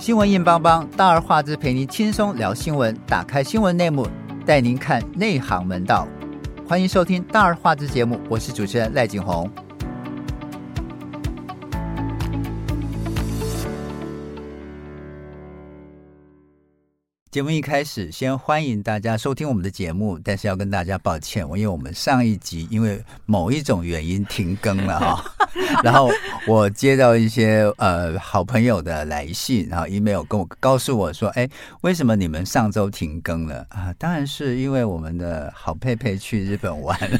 新闻硬邦邦，大而化之，陪您轻松聊新闻。打开新闻内幕，带您看内行门道。欢迎收听大而化之节目，我是主持人赖景红。节目一开始，先欢迎大家收听我们的节目，但是要跟大家抱歉，我因为我们上一集因为某一种原因停更了哈，然后我接到一些呃好朋友的来信，然后 email 跟我告诉我说，哎，为什么你们上周停更了啊？当然是因为我们的好佩佩去日本玩了，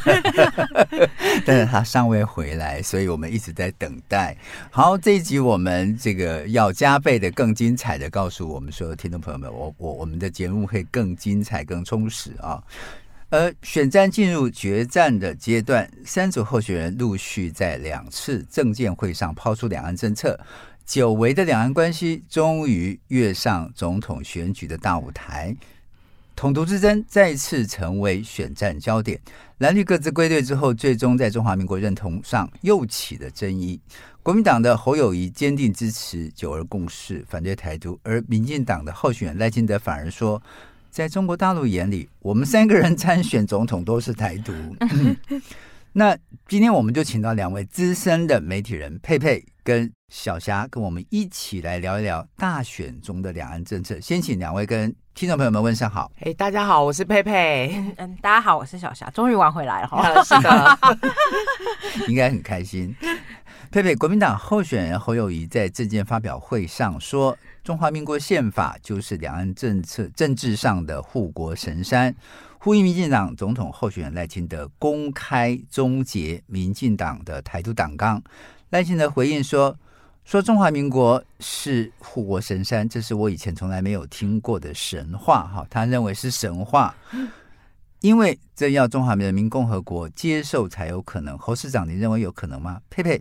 但是他尚未回来，所以我们一直在等待。好，这一集我们这个要加倍的、更精彩的告诉我们所有听众朋友们，我我。我们的节目会更精彩、更充实啊！而选战进入决战的阶段，三组候选人陆续在两次政见会上抛出两岸政策，久违的两岸关系终于跃上总统选举的大舞台，统独之争再次成为选战焦点。蓝绿各自归队之后，最终在中华民国认同上又起了争议。国民党的侯友谊坚定支持九二共识，反对台独；而民进党的候选人赖清德反而说，在中国大陆眼里，我们三个人参选总统都是台独。嗯、那今天我们就请到两位资深的媒体人佩佩跟小霞，跟我们一起来聊一聊大选中的两岸政策。先请两位跟听众朋友们问声好。哎，大家好，我是佩佩。嗯，大家好，我是小霞。终于玩回来了哈。是的，应该很开心。佩佩，国民党候选人侯友谊在政见发表会上说：“中华民国宪法就是两岸政策政治上的护国神山。”呼吁民进党总统候选人赖清德公开终结民进党的台独党纲。赖清德回应说：“说中华民国是护国神山，这是我以前从来没有听过的神话。”哈，他认为是神话。因为这要中华人民共和国接受才有可能。侯市长，你认为有可能吗？佩佩，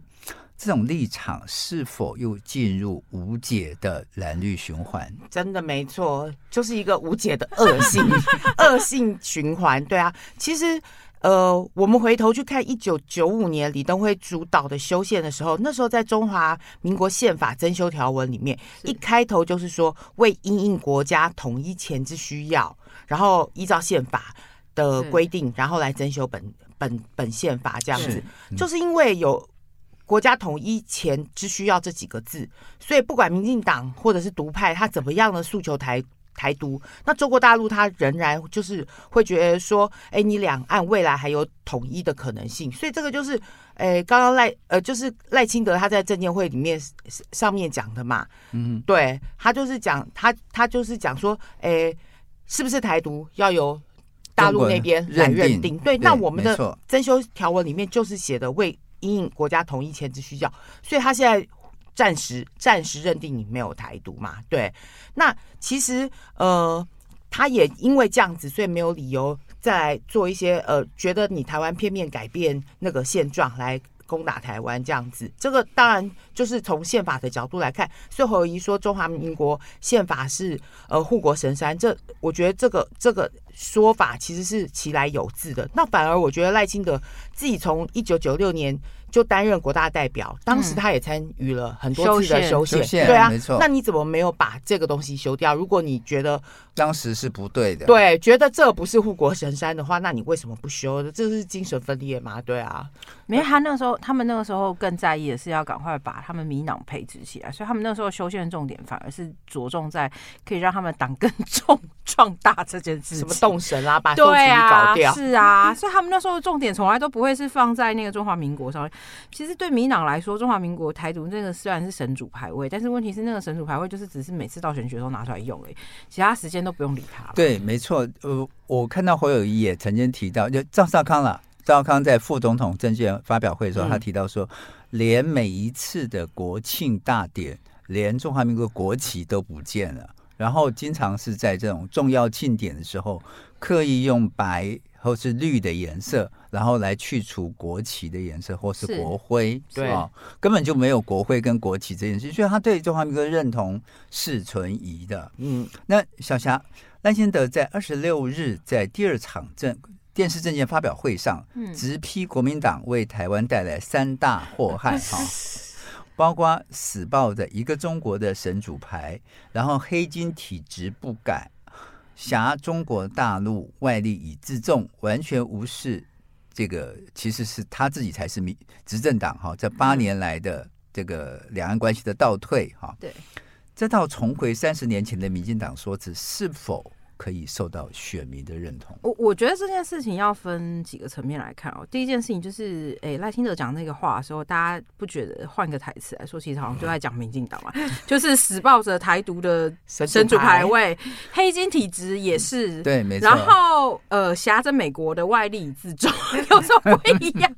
这种立场是否又进入无解的蓝绿循环？真的没错，就是一个无解的恶性 恶性循环。对啊，其实呃，我们回头去看一九九五年李登辉主导的修宪的时候，那时候在中华民国宪法增修条文里面，一开头就是说为因应国家统一前之需要，然后依照宪法。的规定，然后来增修本本本宪法这样子，是。嗯、就是因为有国家统一前之需要这几个字，所以不管民进党或者是独派，他怎么样的诉求台台独，那中国大陆他仍然就是会觉得说，哎，你两岸未来还有统一的可能性，所以这个就是，哎，刚刚赖呃，就是赖清德他在证监会里面上面讲的嘛，嗯，对他就是讲他他就是讲说，哎，是不是台独要由大陆那边来认定，定对，对，那我们的增修条文里面就是写的为因应国家统一前之需要，所以他现在暂时暂时认定你没有台独嘛，对，那其实呃，他也因为这样子，所以没有理由再做一些呃，觉得你台湾片面改变那个现状来攻打台湾这样子，这个当然就是从宪法的角度来看，所以侯友宜说中华民国宪法是呃护国神山，这我觉得这个这个。说法其实是其来有自的，那反而我觉得赖清德自己从一九九六年就担任国大代表，当时他也参与了很多次的修宪，修对啊，没错。那你怎么没有把这个东西修掉？如果你觉得当时是不对的，对，觉得这不是护国神山的话，那你为什么不修？这是精神分裂吗？对啊，没，他那时候，他们那个时候更在意的是要赶快把他们民党配置起来，所以他们那时候修宪的重点反而是着重在可以让他们党更重壮大这件事情。动神啊，把对啊，是啊，所以他们那时候的重点从来都不会是放在那个中华民国上面。其实对民党来说，中华民国台独那个虽然是神主牌位，但是问题是那个神主牌位就是只是每次到选举都拿出来用而已，其他时间都不用理他。对，没错。呃，我看到侯友谊也曾经提到，就赵少康了。赵少康在副总统政见发表会的时候，他提到说，连每一次的国庆大典，连中华民国国旗都不见了。然后经常是在这种重要庆典的时候，刻意用白或是绿的颜色，然后来去除国旗的颜色或是国徽，对啊，根本就没有国徽跟国旗这件事，所以他对中华民国认同是存疑的。嗯，那小霞赖清德在二十六日在第二场政电视政见发表会上，直批国民党为台湾带来三大祸害。哈。包括死抱着一个中国的神主牌，然后黑金体质不改，挟中国大陆外力以自重，完全无视这个，其实是他自己才是民执政党哈，这八年来的这个两岸关系的倒退哈。对，这到重回三十年前的民进党说辞是否？可以受到选民的认同。我我觉得这件事情要分几个层面来看哦。第一件事情就是，哎、欸，赖清德讲那个话的时候，大家不觉得换个台词来说，其实好像就在讲民进党嘛，就是死抱着台独的神主牌位，黑金体质也是 对，没错。然后呃，挟着美国的外力自重，有时候不一样。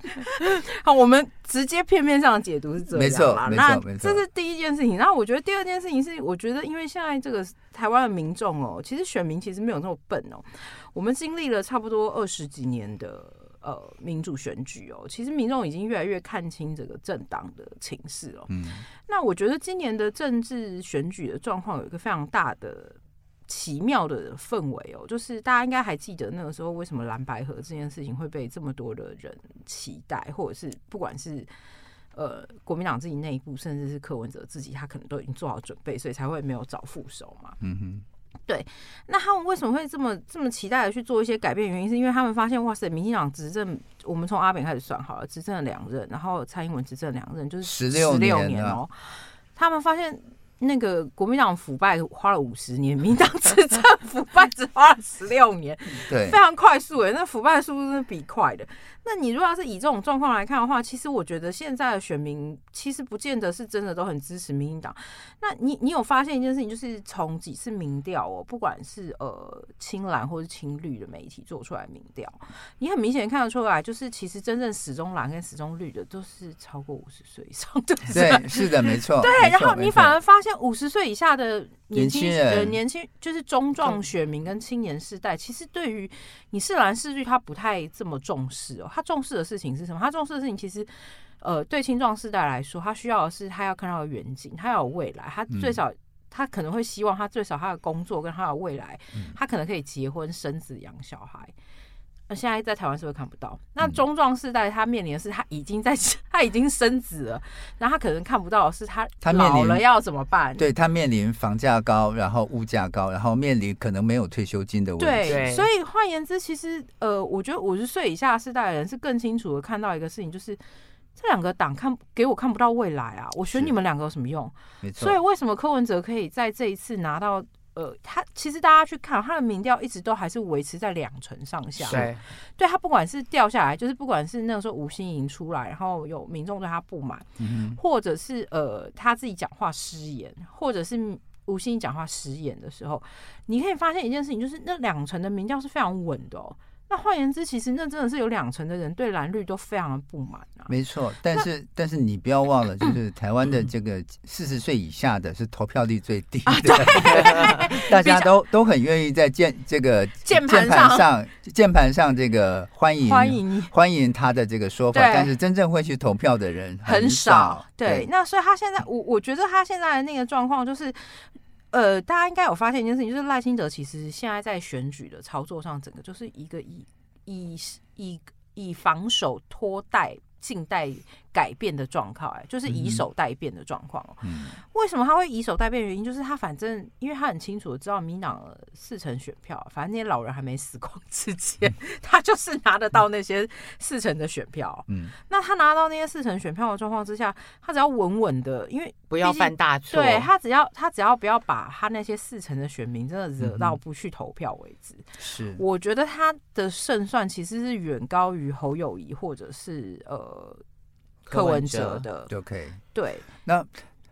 好，我们直接片面上的解读是这样，没错，那这是第一件事情。然后我觉得第二件事情是，我觉得因为现在这个。台湾的民众哦，其实选民其实没有那么笨哦。我们经历了差不多二十几年的呃民主选举哦，其实民众已经越来越看清这个政党的情势哦。嗯，那我觉得今年的政治选举的状况有一个非常大的奇妙的氛围哦，就是大家应该还记得那个时候为什么蓝白河这件事情会被这么多的人期待，或者是不管是。呃，国民党自己内部，甚至是柯文哲自己，他可能都已经做好准备，所以才会没有找副手嘛。嗯哼，对。那他们为什么会这么这么期待的去做一些改变？原因是因为他们发现，哇塞，民进党执政，我们从阿扁开始算好了，执政了两任，然后蔡英文执政两任，就是十六年哦、喔。他们发现。那个国民党腐败花了五十年，民党执政腐败只花了十六年，对，非常快速诶，那腐败的速度是比快的。那你如果要是以这种状况来看的话，其实我觉得现在的选民其实不见得是真的都很支持民进党。那你你有发现一件事情，就是从几次民调哦，不管是呃青蓝或是青绿的媒体做出来民调，你很明显看得出来，就是其实真正始终蓝跟始终绿的都是超过五十岁以上的。对，是的，没错。对，然后你反而发现。五十岁以下的年轻人年轻就是中壮选民跟青年世代，其实对于你是蓝是绿，他不太这么重视哦。他重视的事情是什么？他重视的事情其实，呃，对青壮世代来说，他需要的是他要看到远景，他要有未来。他最少他可能会希望他最少他的工作跟他的未来，他可能可以结婚生子养小孩。那现在在台湾是不是看不到？那中壮世代他面临的是他已经在 他已经生子了，然后他可能看不到的是他他老了要怎么办？对，他面临房价高，然后物价高，然后面临可能没有退休金的问题。对，所以换言之，其实呃，我觉得五十岁以下世代的人是更清楚的看到一个事情，就是这两个党看给我看不到未来啊！我选你们两个有什么用？没错。所以为什么柯文哲可以在这一次拿到？呃，他其实大家去看他的民调，一直都还是维持在两成上下。对，对他不管是掉下来，就是不管是那个时候吴欣盈出来，然后有民众对他不满，嗯、或者是呃他自己讲话失言，或者是吴欣盈讲话失言的时候，你可以发现一件事情，就是那两成的民调是非常稳的哦。那换言之，其实那真的是有两成的人对蓝绿都非常的不满啊。没错，但是但是你不要忘了，就是 台湾的这个四十岁以下的是投票率最低的，啊、大家都都很愿意在键这个 键盘上键盘上这个欢迎 欢迎欢迎他的这个说法，但是真正会去投票的人很少。对，那所以他现在我我觉得他现在的那个状况就是。呃，大家应该有发现一件事情，就是赖清德其实现在在选举的操作上，整个就是一个以以以以防守拖代。静待改变的状况，哎，就是以手代变的状况哦。嗯，为什么他会以手代变？原因就是他反正，因为他很清楚的知道，民进党四成选票，反正那些老人还没死光之前，他就是拿得到那些四成的选票。嗯，那他拿到那些四成选票的状况之下，他只要稳稳的，因为不要犯大错，对他只要他只要不要把他那些四成的选民真的惹到不去投票为止。是，我觉得他的胜算其实是远高于侯友谊或者是呃。呃，柯文哲的就可以对。那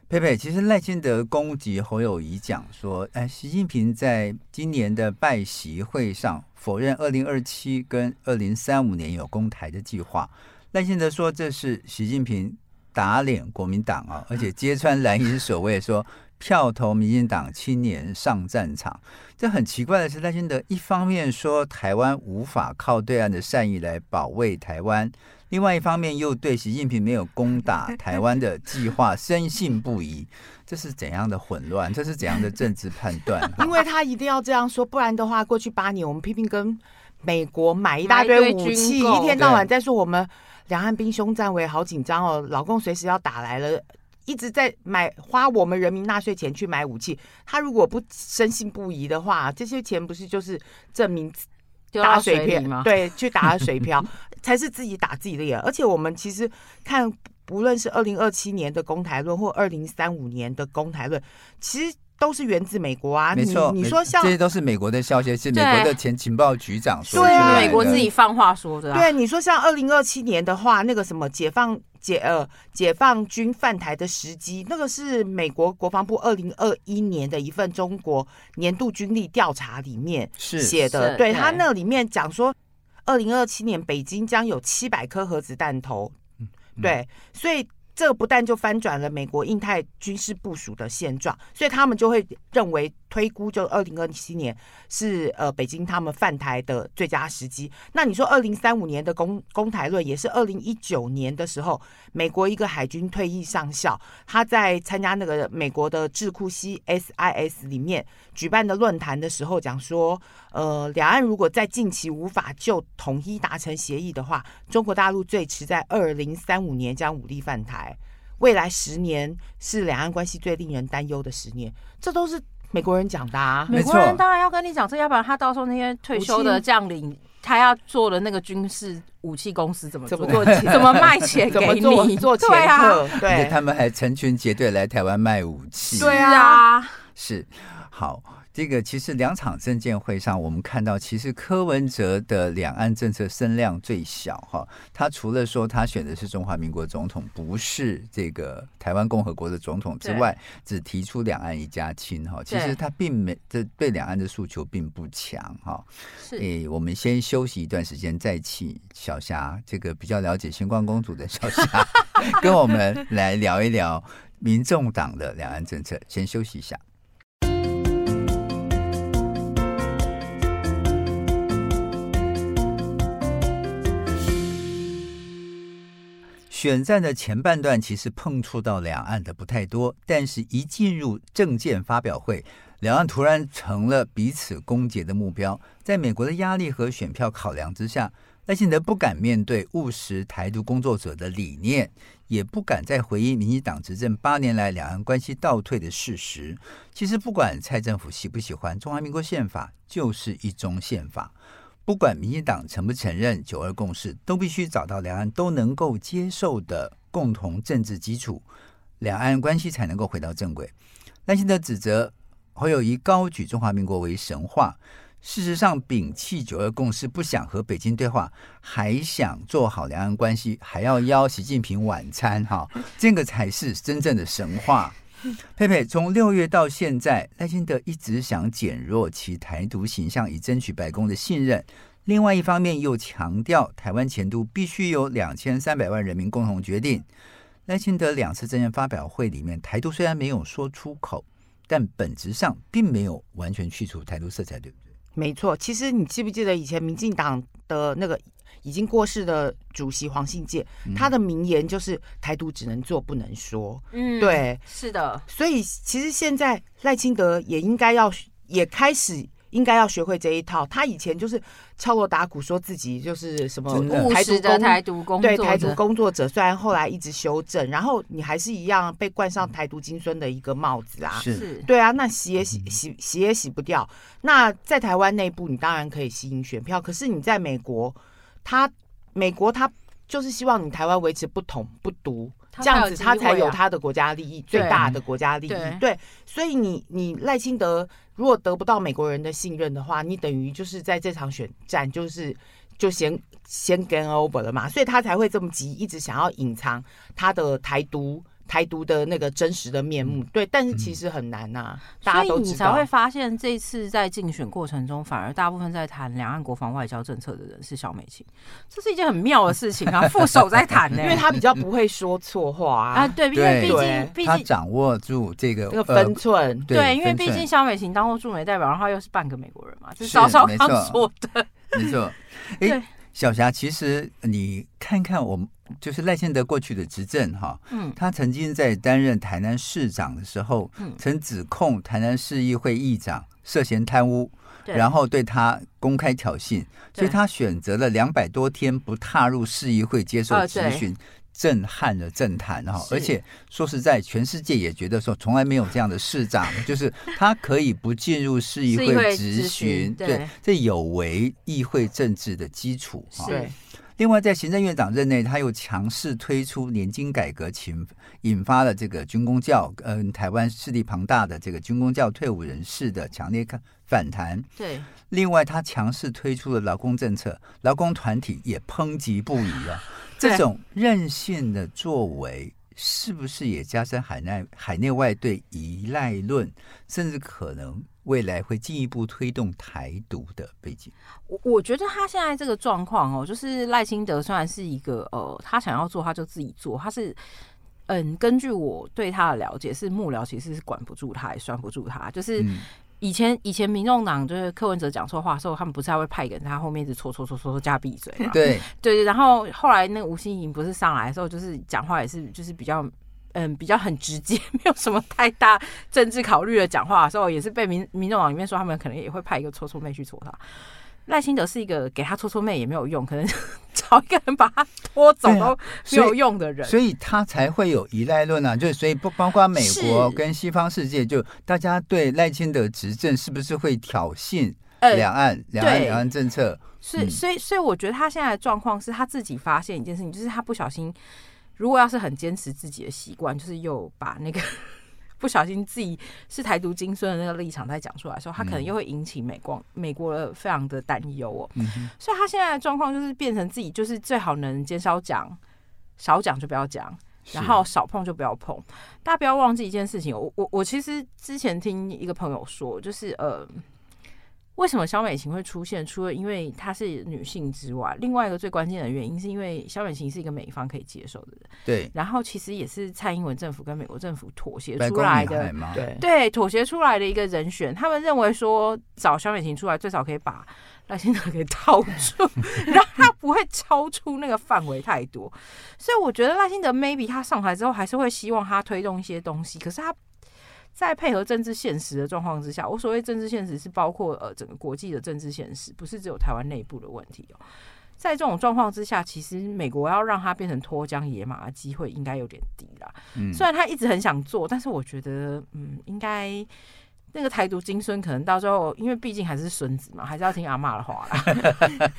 佩佩，其实赖清德攻击侯友谊讲说，哎，习近平在今年的拜习会上否认二零二七跟二零三五年有攻台的计划。赖清德说这是习近平打脸国民党啊，而且揭穿蓝营所谓说票投民进党青年上战场。这很奇怪的是，赖清德一方面说台湾无法靠对岸的善意来保卫台湾。另外一方面，又对习近平没有攻打 台湾的计划深信不疑，这是怎样的混乱？这是怎样的政治判断？因为他一定要这样说，不然的话，过去八年我们拼命跟美国买一大堆武器，一天到晚在说我们两岸兵凶战危，好紧张哦，老公随时要打来了。一直在买花我们人民纳税钱去买武器，他如果不深信不疑的话，这些钱不是就是证明打水漂吗？对，去打水漂 才是自己打自己的脸。而且我们其实看，不论是二零二七年的公台论或二零三五年的公台论，其实。都是源自美国啊，没错。你说像这些都是美国的消息，是美国的前情报局长说的。对啊，美国自己放话说的。对，你说像二零二七年的话，那个什么解放解呃解放军犯台的时机，那个是美国国防部二零二一年的一份中国年度军力调查里面写的。对，他那里面讲说，二零二七年北京将有七百颗核子弹头。对，所以。这个不但就翻转了美国印太军事部署的现状，所以他们就会认为推估，就二零二七年是呃北京他们犯台的最佳时机。那你说二零三五年的攻攻台论，也是二零一九年的时候，美国一个海军退役上校，他在参加那个美国的智库 CSIS 里面举办的论坛的时候讲说，呃，两岸如果在近期无法就统一达成协议的话，中国大陆最迟在二零三五年将武力犯台。未来十年是两岸关系最令人担忧的十年，这都是美国人讲的啊。美国人当然要跟你讲这，要不然他到时候那些退休的将领，他要做的那个军事武器公司怎么做？怎么做钱？怎么卖钱给你？做，做钱客？对啊，对，他们还成群结队来台湾卖武器。对啊，是好。这个其实两场政见会上，我们看到其实柯文哲的两岸政策声量最小哈。他除了说他选的是中华民国总统，不是这个台湾共和国的总统之外，只提出两岸一家亲哈。其实他并没这对两岸的诉求并不强哈。是诶，我们先休息一段时间再请小霞，这个比较了解星光公主的小霞，跟我们来聊一聊民众党的两岸政策。先休息一下。选战的前半段其实碰触到两岸的不太多，但是一进入政见发表会，两岸突然成了彼此攻訐的目标。在美国的压力和选票考量之下，赖清德不敢面对务实台独工作者的理念，也不敢再回应民进党执政八年来两岸关系倒退的事实。其实不管蔡政府喜不喜欢中华民国宪法，就是一中宪法。不管民进党承不承认九二共识，都必须找到两岸都能够接受的共同政治基础，两岸关系才能够回到正轨。赖清德指责侯友宜高举中华民国为神话，事实上摒弃九二共识，不想和北京对话，还想做好两岸关系，还要邀习近平晚餐，哈，这个才是真正的神话。佩佩，从六月到现在，赖清德一直想减弱其台独形象，以争取白宫的信任。另外一方面，又强调台湾前途必须由两千三百万人民共同决定。赖清德两次政见发表会里面，台独虽然没有说出口，但本质上并没有完全去除台独色彩，对不对？没错。其实你记不记得以前民进党的那个？已经过世的主席黄信介，他的名言就是“台独只能做不能说”。嗯，对，是的。所以其实现在赖清德也应该要，也开始应该要学会这一套。他以前就是敲锣打鼓说自己就是什么台独的台独工对台独工作者，虽然后来一直修正，然后你还是一样被冠上台独金孙的一个帽子啊。是，对啊，那洗也洗洗洗也洗不掉。那在台湾内部，你当然可以吸引选票，可是你在美国。他美国他就是希望你台湾维持不统不独，这样子他才有他的国家利益，最大的国家利益。对，所以你你赖清德如果得不到美国人的信任的话，你等于就是在这场选战就是就先先 game over 了嘛，所以他才会这么急，一直想要隐藏他的台独。台独的那个真实的面目，对，但是其实很难呐、啊，大家都知道。所以你才会发现，这次在竞选过程中，反而大部分在谈两岸国防外交政策的人是萧美琴，这是一件很妙的事情啊！副手在谈呢，因为他比较不会说错话啊，啊对，因为毕竟毕竟他掌握住这个这个分寸，对，因为毕竟萧美琴当过驻美代表，然后又是半个美国人嘛，是稍稍刚说的，没错，哎。小霞，其实你看看我们，就是赖清德过去的执政哈，嗯，他曾经在担任台南市长的时候，嗯，曾指控台南市议会议长涉嫌贪污，然后对他公开挑衅，所以他选择了两百多天不踏入市议会接受质询，震撼了政坛哈，而且说实在，全世界也觉得说从来没有这样的市长，就是他可以不进入市议会质询，对，这有违议会政治的基础哈。对。另外，在行政院长任内，他又强势推出年金改革，引引发了这个军工教，嗯，台湾势力庞大的这个军工教退伍人士的强烈反弹。对。另外，他强势推出了劳工政策，劳工团体也抨击不已啊。这种任性的作为，是不是也加深海内海内外对依赖论，甚至可能？未来会进一步推动台独的背景。我我觉得他现在这个状况哦，就是赖清德虽然是一个呃，他想要做他就自己做，他是嗯，根据我对他的了解，是幕僚其实是管不住他，也拴不住他。就是以前、嗯、以前民众党就是柯文哲讲错话的时候，他们不是还会派一个人他后面一直戳戳戳戳戳加闭嘴嘛？对对，然后后来那个吴欣盈不是上来的时候，就是讲话也是就是比较。嗯，比较很直接，没有什么太大政治考虑的讲话的时候，也是被民民众党里面说，他们可能也会派一个戳戳妹去戳他。赖清德是一个给他搓搓妹也没有用，可能 找一个人把他拖走都没有用的人，所以，所以他才会有依赖论啊。就所以不包括美国跟西方世界，就大家对赖清德执政是不是会挑衅两岸、两、呃、岸两岸政策？是，嗯、所以所以我觉得他现在的状况是他自己发现一件事情，就是他不小心。如果要是很坚持自己的习惯，就是又把那个不小心自己是台独金孙的那个立场再讲出来的时候，他可能又会引起美光美国的非常的担忧哦。嗯、所以他现在的状况就是变成自己就是最好能减少讲，少讲就不要讲，然后少碰就不要碰。大家不要忘记一件事情，我我我其实之前听一个朋友说，就是呃。为什么肖美琴会出现？除了因为她是女性之外，另外一个最关键的原因是因为肖美琴是一个美方可以接受的人。对。然后其实也是蔡英文政府跟美国政府妥协出来的。对。对，妥协出来的一个人选，他们认为说找肖美琴出来，最少可以把赖清德给套住，然后他不会超出那个范围太多。所以我觉得赖清德 maybe 他上台之后，还是会希望他推动一些东西，可是他。在配合政治现实的状况之下，我所谓政治现实是包括呃整个国际的政治现实，不是只有台湾内部的问题哦。在这种状况之下，其实美国要让它变成脱缰野马的机会应该有点低啦。嗯，虽然他一直很想做，但是我觉得嗯，应该那个台独金孙可能到最后，因为毕竟还是孙子嘛，还是要听阿妈的话啦。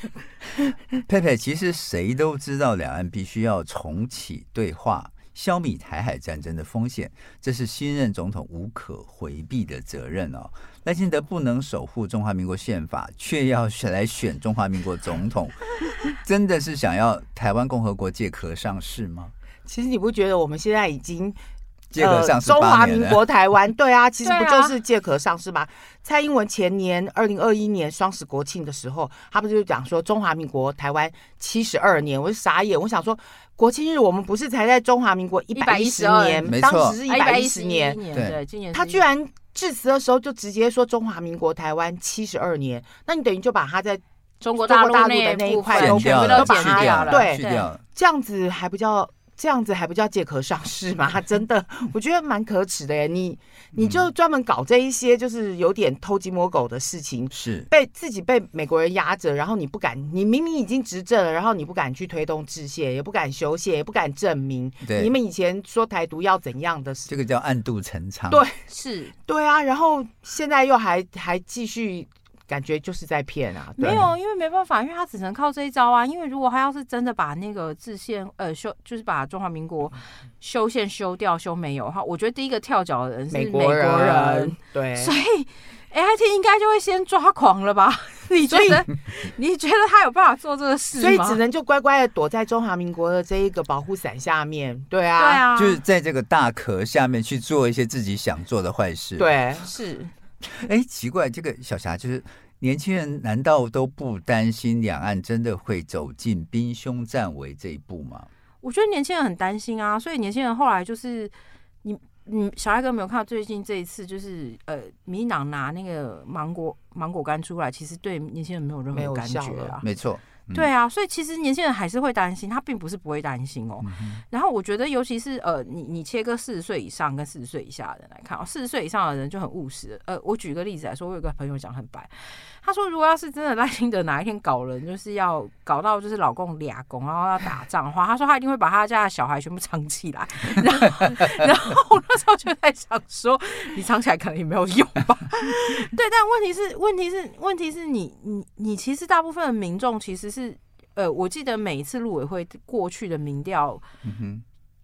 佩佩，其实谁都知道，两岸必须要重启对话。消弭台海战争的风险，这是新任总统无可回避的责任哦。赖清德不能守护中华民国宪法，却要选来选中华民国总统，真的是想要台湾共和国借壳上市吗？其实你不觉得我们现在已经？借壳上市、呃，中华民国台湾，对啊，其实不就是借壳上市吗？啊、蔡英文前年二零二一年双十国庆的时候，他不是就讲说中华民国台湾七十二年？我就傻眼，我想说国庆日我们不是才在中华民国一百一十年，当时是一百一十年，对，今年他居然致辞的时候就直接说中华民国台湾七十二年，那你等于就把他在中国大陆的那一块都全部都把它掉了，对，这样子还不叫。这样子还不叫借壳上市吗？真的，我觉得蛮可耻的耶！你你就专门搞这一些，就是有点偷鸡摸狗的事情，是被自己被美国人压着，然后你不敢，你明明已经执政了，然后你不敢去推动制宪，也不敢修宪，也不敢证明你们以前说台独要怎样的事，这个叫暗度陈仓。对，是，对啊，然后现在又还还继续。感觉就是在骗啊！没有，因为没办法，因为他只能靠这一招啊。因为如果他要是真的把那个制宪呃修，就是把中华民国修宪修掉修没有的话，我觉得第一个跳脚的人是美国人。对，所以 AIT 应该就会先抓狂了吧？你觉得？你觉得他有办法做这个事吗？所以只能就乖乖的躲在中华民国的这一个保护伞下面。对啊，对啊，就是在这个大壳下面去做一些自己想做的坏事。对，是。哎，奇怪，这个小霞就是年轻人，难道都不担心两岸真的会走进兵凶战危这一步吗？我觉得年轻人很担心啊，所以年轻人后来就是你，你小艾哥没有看到最近这一次，就是呃，民进党拿那个芒果芒果干出来，其实对年轻人没有任何感觉啊，没错。对啊，所以其实年轻人还是会担心，他并不是不会担心哦。嗯、然后我觉得，尤其是呃，你你切割四十岁以上跟四十岁以下的人来看哦，四十岁以上的人就很务实。呃，我举个例子来说，我有个朋友讲很白，他说如果要是真的赖清德哪一天搞人，就是要搞到就是老公俩公，然后要打仗的话，他说他一定会把他家的小孩全部藏起来。然后，然后我那时候就在想说，你藏起来可能也没有用吧？对，但问题是，问题是，问题是你你你其实大部分的民众其实是。呃，我记得每一次陆委会过去的民调，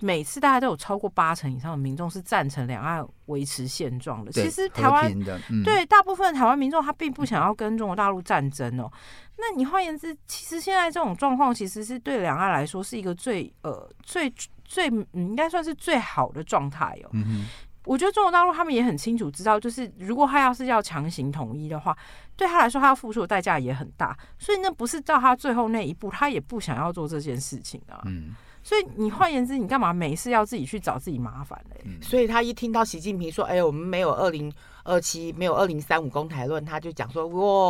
每次大家都有超过八成以上的民众是赞成两岸维持现状的。其实台湾、嗯、对大部分台湾民众他并不想要跟中国大陆战争哦。那你换言之，其实现在这种状况其实是对两岸来说是一个最呃最最嗯应该算是最好的状态哦。嗯我觉得中国大陆他们也很清楚知道，就是如果他要是要强行统一的话，对他来说他要付出的代价也很大，所以那不是到他最后那一步，他也不想要做这件事情啊。嗯，所以你换言之，你干嘛没事要自己去找自己麻烦嘞？嗯，所以他一听到习近平说：“哎，我们没有二零二七，没有二零三五公台论”，他就讲说：“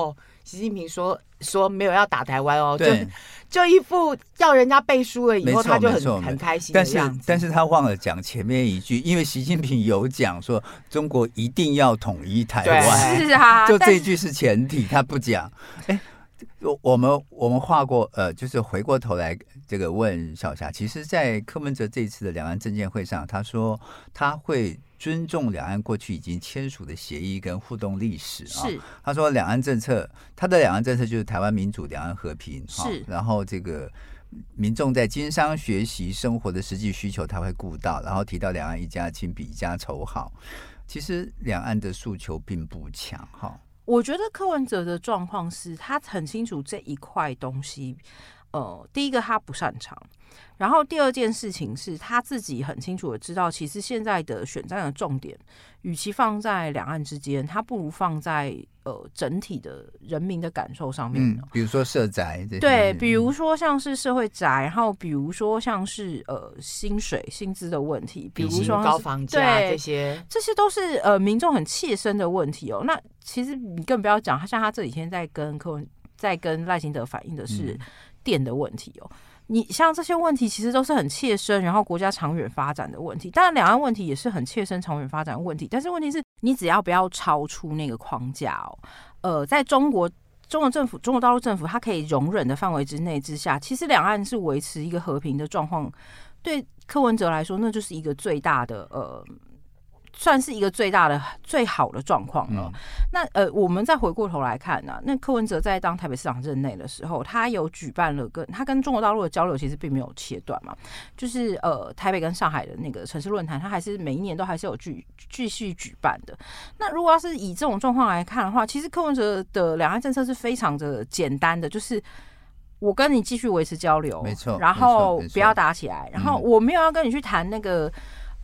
哇。”习近平说说没有要打台湾哦，对就就一副要人家背书了以后，他就很很开心。但是但是他忘了讲前面一句，因为习近平有讲说中国一定要统一台湾，是啊，就这一句是前提，他不讲。哎，我们我们画过呃，就是回过头来这个问小霞，其实，在柯文哲这一次的两岸政见会上，他说他会。尊重两岸过去已经签署的协议跟互动历史啊，是他说两岸政策，他的两岸政策就是台湾民主、两岸和平，是。然后这个民众在经商、学习、生活的实际需求他会顾到，然后提到两岸一家亲比一家仇好。其实两岸的诉求并不强哈。我觉得柯文哲的状况是他很清楚这一块东西，呃，第一个他不擅长。然后第二件事情是他自己很清楚的知道，其实现在的选战的重点，与其放在两岸之间，他不如放在呃整体的人民的感受上面。嗯，比如说社宅，对，比如说像是社会宅，然后比如说像是呃薪水薪资的问题，比如说高房价这些，这些都是呃民众很切身的问题哦。那其实你更不要讲，他像他这几天在跟柯文在跟赖清德反映的是电的问题哦。你像这些问题，其实都是很切身，然后国家长远发展的问题。当然，两岸问题也是很切身、长远发展问题。但是问题是，你只要不要超出那个框架哦。呃，在中国，中国政府、中国大陆政府，它可以容忍的范围之内之下，其实两岸是维持一个和平的状况。对柯文哲来说，那就是一个最大的呃。算是一个最大的、最好的状况了。嗯、那呃，我们再回过头来看呢、啊，那柯文哲在当台北市长任内的时候，他有举办了跟他跟中国大陆的交流，其实并没有切断嘛。就是呃，台北跟上海的那个城市论坛，他还是每一年都还是有继继续举办的。那如果要是以这种状况来看的话，其实柯文哲的两岸政策是非常的简单的，就是我跟你继续维持交流，没错，然后不要打起来，然后我没有要跟你去谈那个。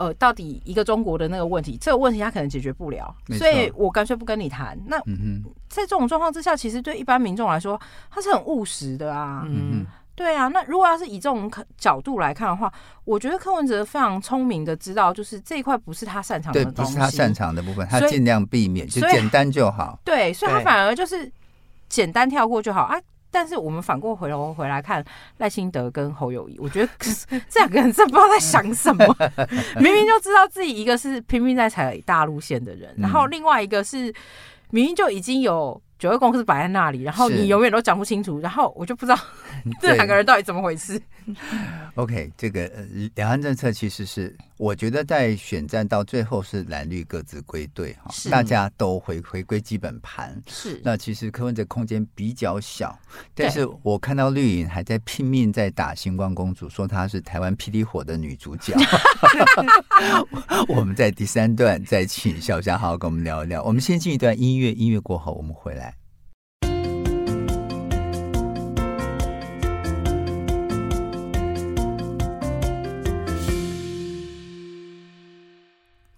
呃，到底一个中国的那个问题，这个问题他可能解决不了，所以我干脆不跟你谈。那、嗯、哼在这种状况之下，其实对一般民众来说，他是很务实的啊。嗯，对啊。那如果要是以这种角度来看的话，我觉得柯文哲非常聪明的知道，就是这一块不是他擅长的东西，对，不是他擅长的部分，他尽量避免，以就简单就好。对，所以他反而就是简单跳过就好啊。但是我们反过回头回来看赖清德跟侯友谊，我觉得 这两个人真不知道在想什么，明明就知道自己一个是拼命在踩大陆线的人，然后另外一个是明明就已经有九个公司摆在那里，然后你永远都讲不清楚，然后我就不知道 这两个人到底怎么回事。OK，这个两岸政策其实是。我觉得在选战到最后是蓝绿各自归队哈，大家都回回归基本盘。是，那其实柯文哲空间比较小，但是我看到绿营还在拼命在打星光公主，说她是台湾霹雳火的女主角。我们在第三段再请小霞好好跟我们聊一聊。我们先进一段音乐，音乐过后我们回来。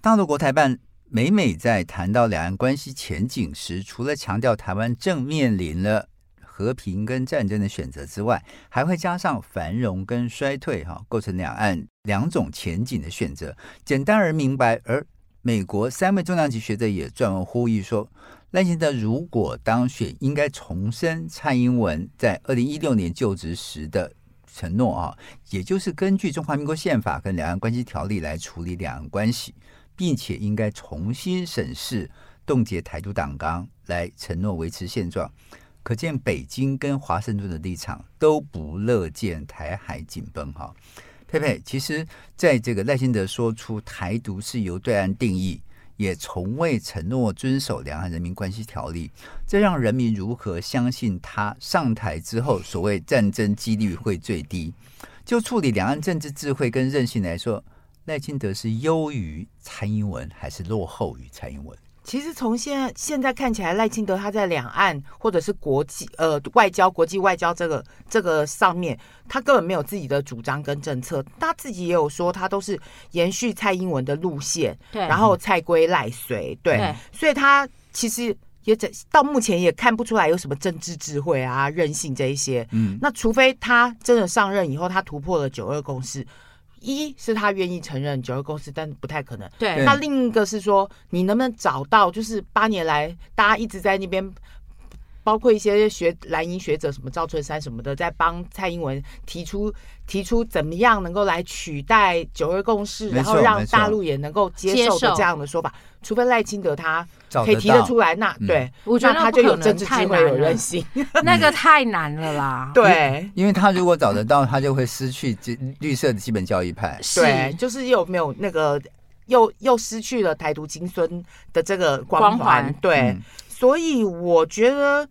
大陆国台办每每在谈到两岸关系前景时，除了强调台湾正面临了和平跟战争的选择之外，还会加上繁荣跟衰退，哈，构成两岸两种前景的选择，简单而明白。而美国三位重量级学者也撰文呼吁说，赖清德如果当选，应该重申蔡英文在二零一六年就职时的承诺啊，也就是根据中华民国宪法跟两岸关系条例来处理两岸关系，并且应该重新审视冻结台独党纲，来承诺维持现状。可见北京跟华盛顿的立场都不乐见台海紧绷哈。佩佩，其实在这个赖清德说出台独是由对岸定义，也从未承诺遵守两岸人民关系条例，这让人民如何相信他上台之后所谓战争几率会最低？就处理两岸政治智慧跟韧性来说，赖清德是优于蔡英文还是落后于蔡英文？其实从现在现在看起来，赖清德他在两岸或者是国际呃外交、国际外交这个这个上面，他根本没有自己的主张跟政策。他自己也有说，他都是延续蔡英文的路线，对，然后蔡归赖随，对，对，所以他其实也到目前也看不出来有什么政治智慧啊、韧性这一些。嗯，那除非他真的上任以后，他突破了九二共识。一是他愿意承认九二共识，但不太可能。对，那另一个是说，你能不能找到，就是八年来大家一直在那边，包括一些学蓝营学者，什么赵春山什么的，在帮蔡英文提出提出怎么样能够来取代九二共识，然后让大陆也能够接受的这样的说法。除非赖清德他可以提得出来，那对，我觉得他就有政治机会、有韧性。那个太难了啦。对，因为他如果找得到，他就会失去绿色的基本教义派。对，就是又没有那个，又又失去了台独金孙的这个光环。对，所以我觉得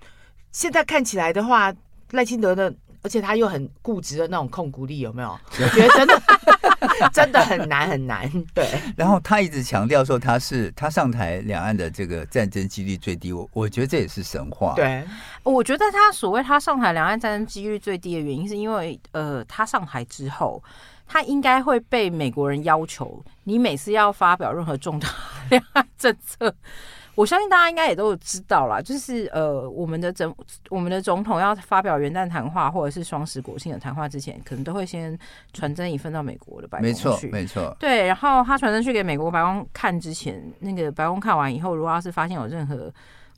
现在看起来的话，赖清德的。而且他又很固执的那种控股力，有没有？我觉得真的 真的很难很难。对。然后他一直强调说他是他上台两岸的这个战争几率最低，我我觉得这也是神话。对，我觉得他所谓他上台两岸战争几率最低的原因，是因为呃，他上台之后，他应该会被美国人要求，你每次要发表任何重大 两岸政策。我相信大家应该也都有知道啦，就是呃，我们的总我们的总统要发表元旦谈话或者是双十国庆的谈话之前，可能都会先传真一份到美国的白宫去，没错，没错。对，然后他传真去给美国白宫看之前，那个白宫看完以后，如果要是发现有任何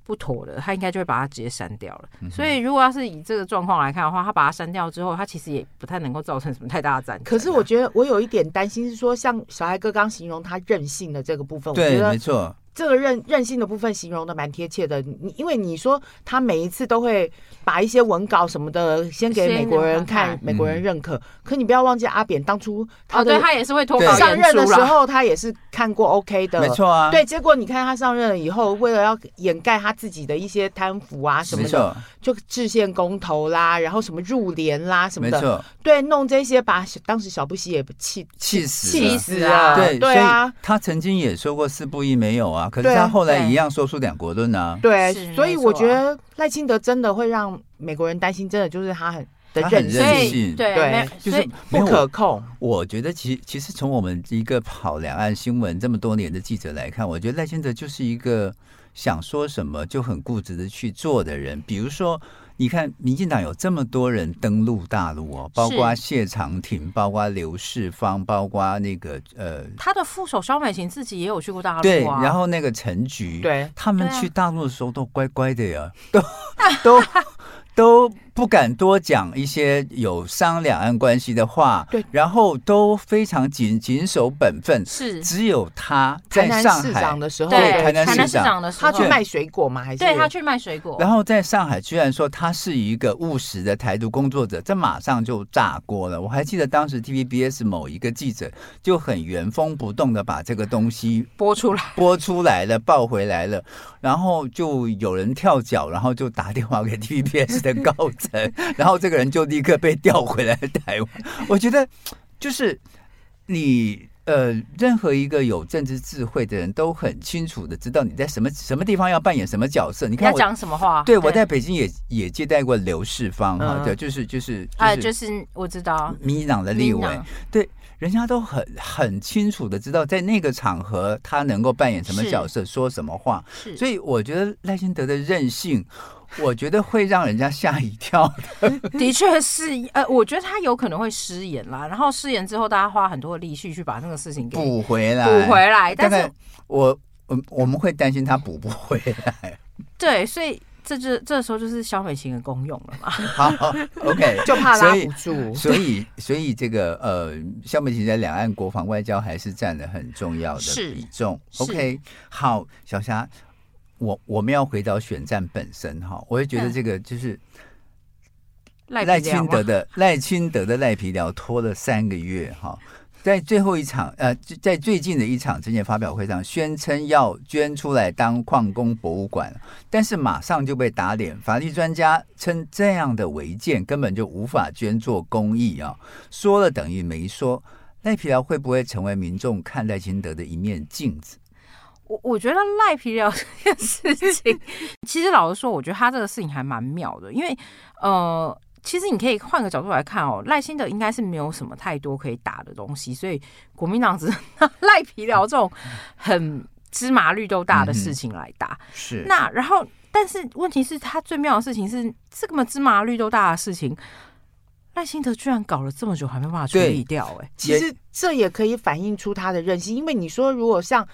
不妥的，他应该就会把它直接删掉了。嗯、所以，如果要是以这个状况来看的话，他把它删掉之后，他其实也不太能够造成什么太大的战争。可是，我觉得我有一点担心是说，像小孩哥刚形容他任性的这个部分，对，我觉得没错。这个任任性的部分形容的蛮贴切的，你因为你说他每一次都会把一些文稿什么的先给美国人看，美国人认可。可你不要忘记阿扁当初他的他也是会脱稿上任的时候，他也是看过 OK 的，没错啊。对，结果你看他上任了以后，为了要掩盖他自己的一些贪腐啊什么的，就制宪公投啦，然后什么入联啦什么的，对，弄这些把当时小布希也气气死气死啊！对对啊，他曾经也说过四不一没有啊。可是他后来一样说出两国论啊，对，所以我觉得赖清德真的会让美国人担心，真的就是他很的任性，对，对，就是不可控。我觉得其其实从我们一个跑两岸新闻这么多年的记者来看，我觉得赖清德就是一个想说什么就很固执的去做的人，比如说。你看，民进党有这么多人登陆大陆哦，包括谢长廷，包括刘世芳，包括那个呃，他的副手萧美琴自己也有去过大陆啊。对，然后那个陈菊，对，他们去大陆的时候都乖乖的呀，都 都。都不敢多讲一些有伤两岸关系的话，对，然后都非常谨谨守本分。是，只有他在上海的时候，对，台南市长的时候，他去卖水果吗？还是对他去卖水果？然后在上海居然说他是一个务实的台独工作者，这马上就炸锅了。我还记得当时 TVBS 某一个记者就很原封不动的把这个东西播出来，播出来了，报回来了，然后就有人跳脚，然后就打电话给 TVBS。的高层，然后这个人就立刻被调回来台湾。我觉得，就是你呃，任何一个有政治智慧的人都很清楚的知道你在什么什么地方要扮演什么角色。你看我讲什么话？对，我在北京也也接待过刘世芳哈，对，就是就是啊，就是我知道民进党的立委，对，人家都很很清楚的知道在那个场合他能够扮演什么角色，说什么话。所以我觉得赖清德的任性。我觉得会让人家吓一跳的。的确是，呃，我觉得他有可能会失言啦。然后失言之后，大家花很多的力气去把那个事情给补回来，补回来。但是，我我我们会担心他补不回来。对，所以这就这时候就是萧美琴的功用了嘛。好，OK，就怕拉不住，所 以所以，这个呃，萧美琴在两岸国防外交还是占了很重要的比重。OK，好，小霞，我我们要回到选战本身哈，我也觉得这个就是。赖清德的赖清德的赖皮寮拖了三个月哈，在最后一场呃，在最近的一场政见发表会上，宣称要捐出来当矿工博物馆，但是马上就被打脸。法律专家称这样的违建根本就无法捐做公益啊，说了等于没说。赖皮寮会不会成为民众看赖清德的一面镜子？我我觉得赖皮寮这件事情，其实老实说，我觉得他这个事情还蛮妙的，因为呃。其实你可以换个角度来看哦，赖清德应该是没有什么太多可以打的东西，所以国民党只拿赖皮聊这种很芝麻绿豆大的事情来打。嗯、是那然后，但是问题是，他最妙的事情是这么芝麻绿豆大的事情，赖清德居然搞了这么久还没办法处理掉。哎，其实这也可以反映出他的任性，因为你说如果像。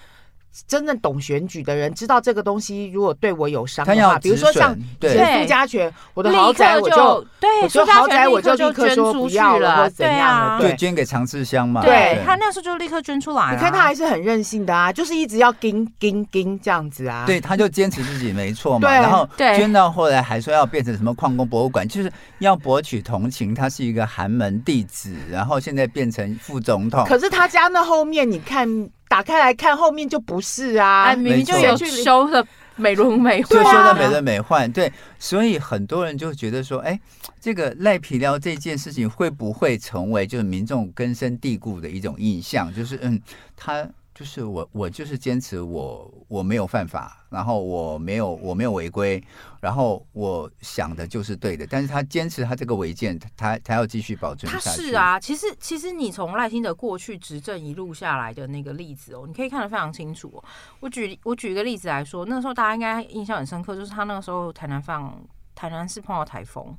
真正懂选举的人知道这个东西如果对我有伤的话，比如说像苏家权，我的豪宅我就对，我就豪宅我就立刻说不要了，或怎样的，对，捐给长治乡嘛。对，他那时候就立刻捐出来。你看他还是很任性的啊，就是一直要跟跟跟这样子啊。对，他就坚持自己没错嘛。然后捐到后来还说要变成什么矿工博物馆，就是要博取同情。他是一个寒门弟子，然后现在变成副总统。可是他家那后面你看。打开来看，后面就不是啊，哎、明明就有修的美轮美奂，就修的美轮美奂。对，所以很多人就觉得说，哎，这个赖皮料这件事情会不会成为就是民众根深蒂固的一种印象？就是嗯，他。就是我，我就是坚持我我没有犯法，然后我没有我没有违规，然后我想的就是对的。但是他坚持他这个违建，他他要继续保存。他是啊，其实其实你从赖清德过去执政一路下来的那个例子哦，你可以看得非常清楚哦。我举我举一个例子来说，那个时候大家应该印象很深刻，就是他那个时候台南放台南市碰到台风。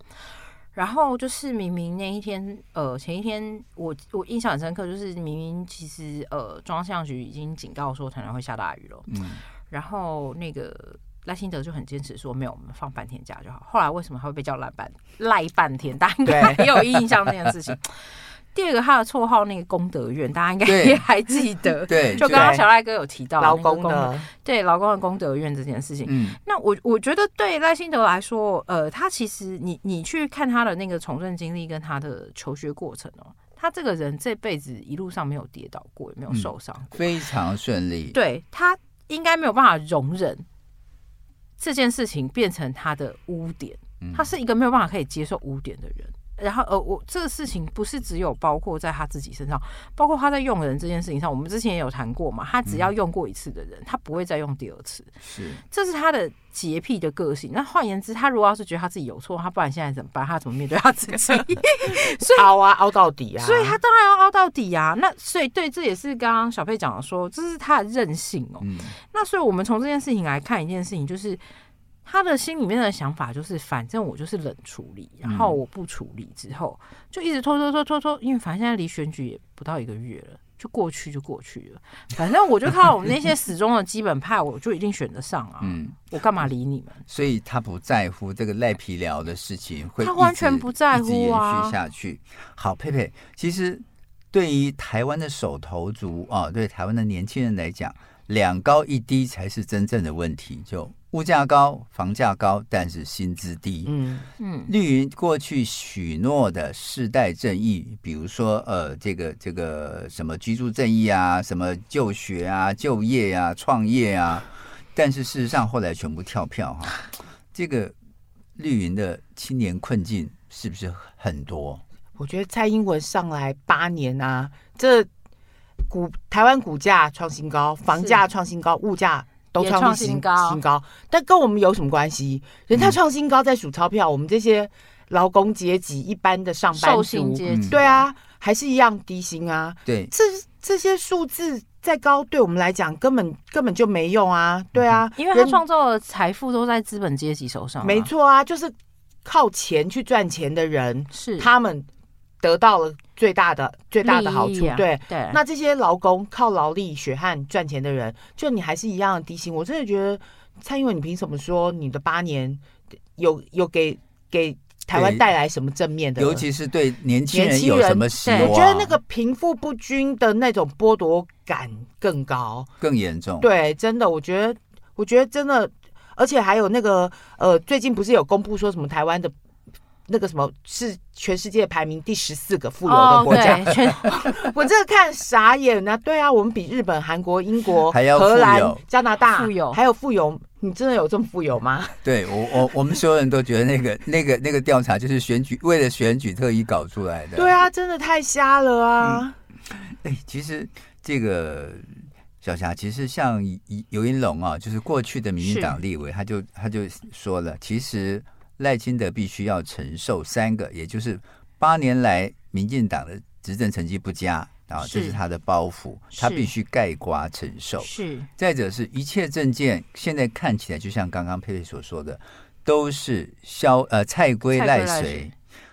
然后就是明明那一天，呃，前一天我我印象很深刻，就是明明其实呃，中央气象局已经警告说可能会下大雨了。嗯。然后那个赖清德就很坚持说没有，我们放半天假就好。后来为什么他会被叫赖半赖半天？大家应该没有印象这件事情。第二个，他的绰号那个功德院，大家应该也还记得。对，就刚刚小赖哥有提到劳工的，对劳工的功德院这件事情。嗯，那我我觉得对赖清德来说，呃，他其实你你去看他的那个从政经历跟他的求学过程哦，他这个人这辈子一路上没有跌倒过，也没有受伤过，嗯，非常顺利。对，他应该没有办法容忍这件事情变成他的污点，他是一个没有办法可以接受污点的人。然后呃，我这个事情不是只有包括在他自己身上，包括他在用人这件事情上，我们之前也有谈过嘛。他只要用过一次的人，嗯、他不会再用第二次。是，这是他的洁癖的个性。那换言之，他如果要是觉得他自己有错，他不然现在怎么办？他怎么面对他自己？所以凹啊，凹到底啊！所以他当然要凹到底啊。那所以对，这也是刚刚小佩讲的说，这是他的任性哦。嗯、那所以我们从这件事情来看一件事情，就是。他的心里面的想法就是，反正我就是冷处理，然后我不处理之后，就一直拖拖拖拖拖，因为反正现在离选举也不到一个月了，就过去就过去了。反正我就靠我们那些始终的基本派，我就一定选得上啊。嗯，我干嘛理你们？所以他不在乎这个赖皮聊的事情，会他完全不在乎啊。延续下去。好，佩佩，其实对于台湾的手头族啊，对台湾的年轻人来讲，两高一低才是真正的问题。就物价高，房价高，但是薪资低。嗯嗯，绿营过去许诺的世代正义，比如说呃，这个这个什么居住正义啊，什么就学啊、就业啊、创业啊，但是事实上后来全部跳票哈。这个绿营的青年困境是不是很多？我觉得蔡英文上来八年啊，这股台湾股价创新高，房价创新高，物价。都创新高，新高，但跟我们有什么关系？人家创新高在数钞票，我们这些劳工阶级一般的上班族，对啊，还是一样低薪啊。对，这这些数字再高，对我们来讲根本根本就没用啊。对啊，因为他创造的财富都在资本阶级手上。没错啊，就是靠钱去赚钱的人，是他们得到了最大的最大的好处。啊、对对，那这些劳工靠劳力血汗赚钱的人，就你还是一样的低薪。我真的觉得蔡英文，你凭什么说你的八年有有给给台湾带来什么正面的？尤其是对年轻人有什么希望？我觉得那个贫富不均的那种剥夺感更高、更严重。对，真的，我觉得，我觉得真的，而且还有那个呃，最近不是有公布说什么台湾的。那个什么是全世界排名第十四个富有的国家？哦、我这个看傻眼啊！对啊，我们比日本、韩国、英国、还要荷兰、加拿大富有，还有富有。你真的有这么富有吗？对我，我我们所有人都觉得那个、那个、那个调查就是选举为了选举特意搞出来的。对啊，真的太瞎了啊！哎、嗯，其实这个小霞，其实像游盈隆啊，就是过去的民进党立委，他就他就说了，其实。赖清德必须要承受三个，也就是八年来民进党的执政成绩不佳啊，这是他的包袱，他必须盖瓜承受。是，再者是一切政见，现在看起来就像刚刚佩佩所说的，都是萧呃蔡归赖谁，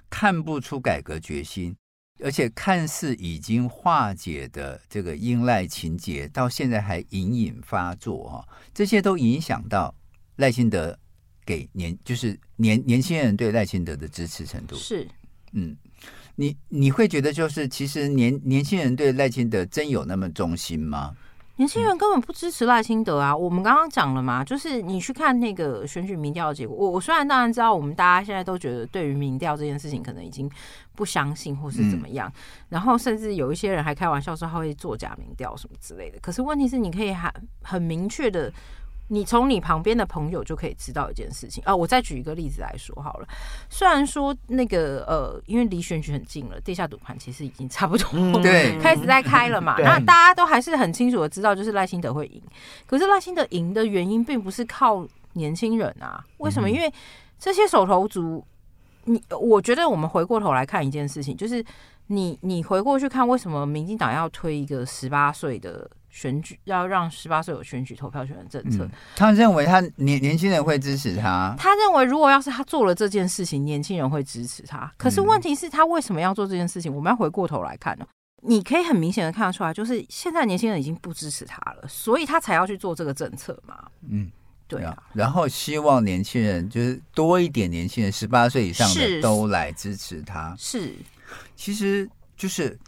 看不出改革决心，而且看似已经化解的这个英赖情结，到现在还隐隐发作哈，这些都影响到赖清德。给年就是年年轻人对赖清德的支持程度是，嗯，你你会觉得就是其实年年轻人对赖清德真有那么忠心吗？年轻人根本不支持赖清德啊！我们刚刚讲了嘛，就是你去看那个选举民调的结果，我我虽然当然知道我们大家现在都觉得对于民调这件事情可能已经不相信或是怎么样，然后甚至有一些人还开玩笑说他会作假民调什么之类的。可是问题是，你可以很很明确的。你从你旁边的朋友就可以知道一件事情啊！我再举一个例子来说好了。虽然说那个呃，因为离选举很近了，地下赌盘其实已经差不多 对开始在开了嘛。那大家都还是很清楚的知道，就是赖清德会赢。可是赖清德赢的原因并不是靠年轻人啊。为什么？因为这些手头族，你我觉得我们回过头来看一件事情，就是你你回过去看，为什么民进党要推一个十八岁的？选举要让十八岁有选举投票权的政策，嗯，他认为他年年轻人会支持他。他认为如果要是他做了这件事情，年轻人会支持他。可是问题是，他为什么要做这件事情？我们要回过头来看呢？你可以很明显的看得出来，就是现在年轻人已经不支持他了，所以他才要去做这个政策嘛。嗯，对啊。然后希望年轻人就是多一点年轻人，十八岁以上的都来支持他。是其实就是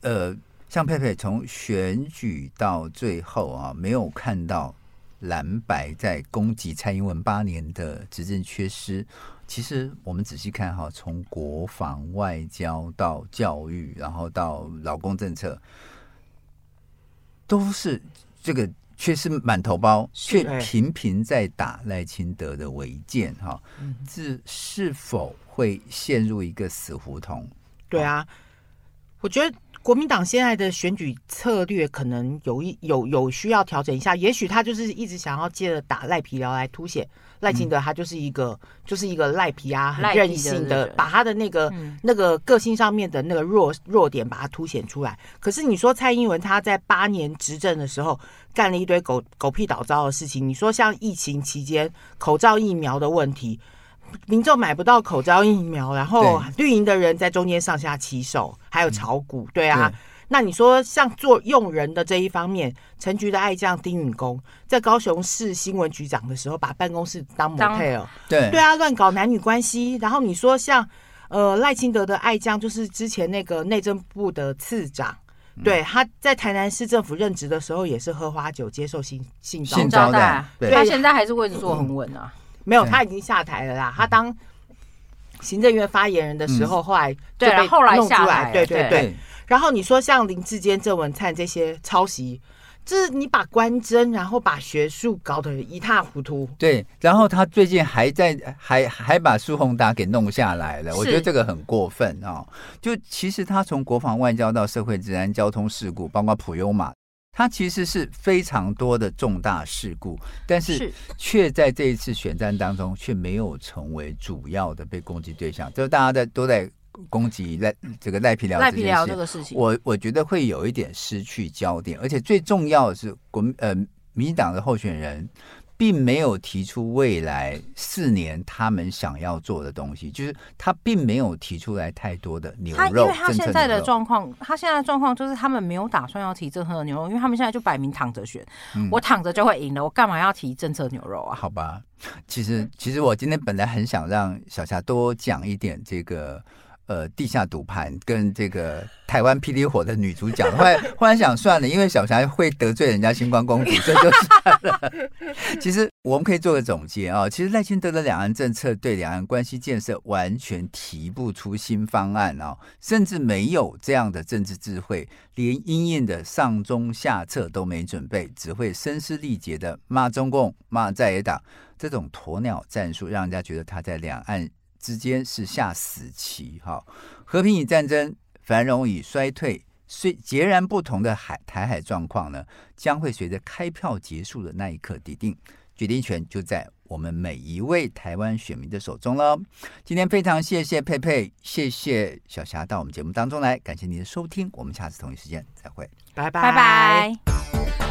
呃。像佩佩从选举到最后啊，没有看到蓝白在攻击蔡英文八年的执政缺失。其实我们仔细看哈，从国防、外交到教育，然后到劳工政策，都是这个缺失满头包，却频频在打赖清德的违建哈。这是否会陷入一个死胡同？对啊，我觉得。国民党现在的选举策略可能有一有有需要调整一下，也许他就是一直想要借着打赖皮聊来凸显赖清德，他就是一个、嗯、就是一个赖皮啊，很任性的，把他的那个、嗯、那个个性上面的那个弱弱点把它凸显出来。可是你说蔡英文他在八年执政的时候干了一堆狗狗屁倒灶的事情，你说像疫情期间口罩疫苗的问题。民众买不到口罩疫苗，然后绿营的人在中间上下其手，还有炒股，对啊。对，那你说像做用人的这一方面，陈局的爱将丁允恭在高雄市新闻局长的时候，把办公室当模特儿，对。对啊，乱搞男女关系。然后你说像呃赖清德的爱将，就是之前那个内政部的次长，嗯、对，他在台南市政府任职的时候，也是喝花酒接受性性性招待，对，他现在还是位置坐很稳啊。嗯没有，他已经下台了啦。他当行政院发言人的时候，后来就被弄出来。对对对。然后你说像林志坚、郑文灿这些抄袭，就是你把官真，然后把学术搞得一塌糊涂。对。然后他最近还在还还把苏宏达给弄下来了，我觉得这个很过分哦。就其实他从国防外交到社会治安、交通事故，包括普悠玛。他其实是非常多的重大事故，但是却在这一次选战当中却没有成为主要的被攻击对象，就是大家在都在攻击赖这个赖皮聊赖皮聊这个事情，我我觉得会有一点失去焦点，而且最重要的是国呃民进党的候选人并没有提出未来四年他们想要做的东西，就是他并没有提出来太多的牛肉。他因为他现在的状况，他现在的状况就是他们没有打算要提政策的牛肉，因为他们现在就摆明躺着选，嗯、我躺着就会赢了，我干嘛要提政策牛肉啊？好吧，其实其实我今天本来很想让小霞多讲一点这个。呃，地下赌盘跟这个台湾霹雳火的女主角，后来 忽然想算了，因为小霞会得罪人家星光公主，这就算了。其实我们可以做个总结啊，其实赖清德的两岸政策对两岸关系建设完全提不出新方案啊，甚至没有这样的政治智慧，连因应的上中下策都没准备，只会声嘶力竭的骂中共、骂在野党，这种鸵鸟战术，让人家觉得他在两岸。之间是下死棋，哈，和平与战争、繁荣与衰退，虽截然不同的海台海状况呢，将会随着开票结束的那一刻底定，决定权就在我们每一位台湾选民的手中了。今天非常谢谢佩佩，谢谢小霞到我们节目当中来，感谢您的收听，我们下次同一时间再会，拜拜拜拜。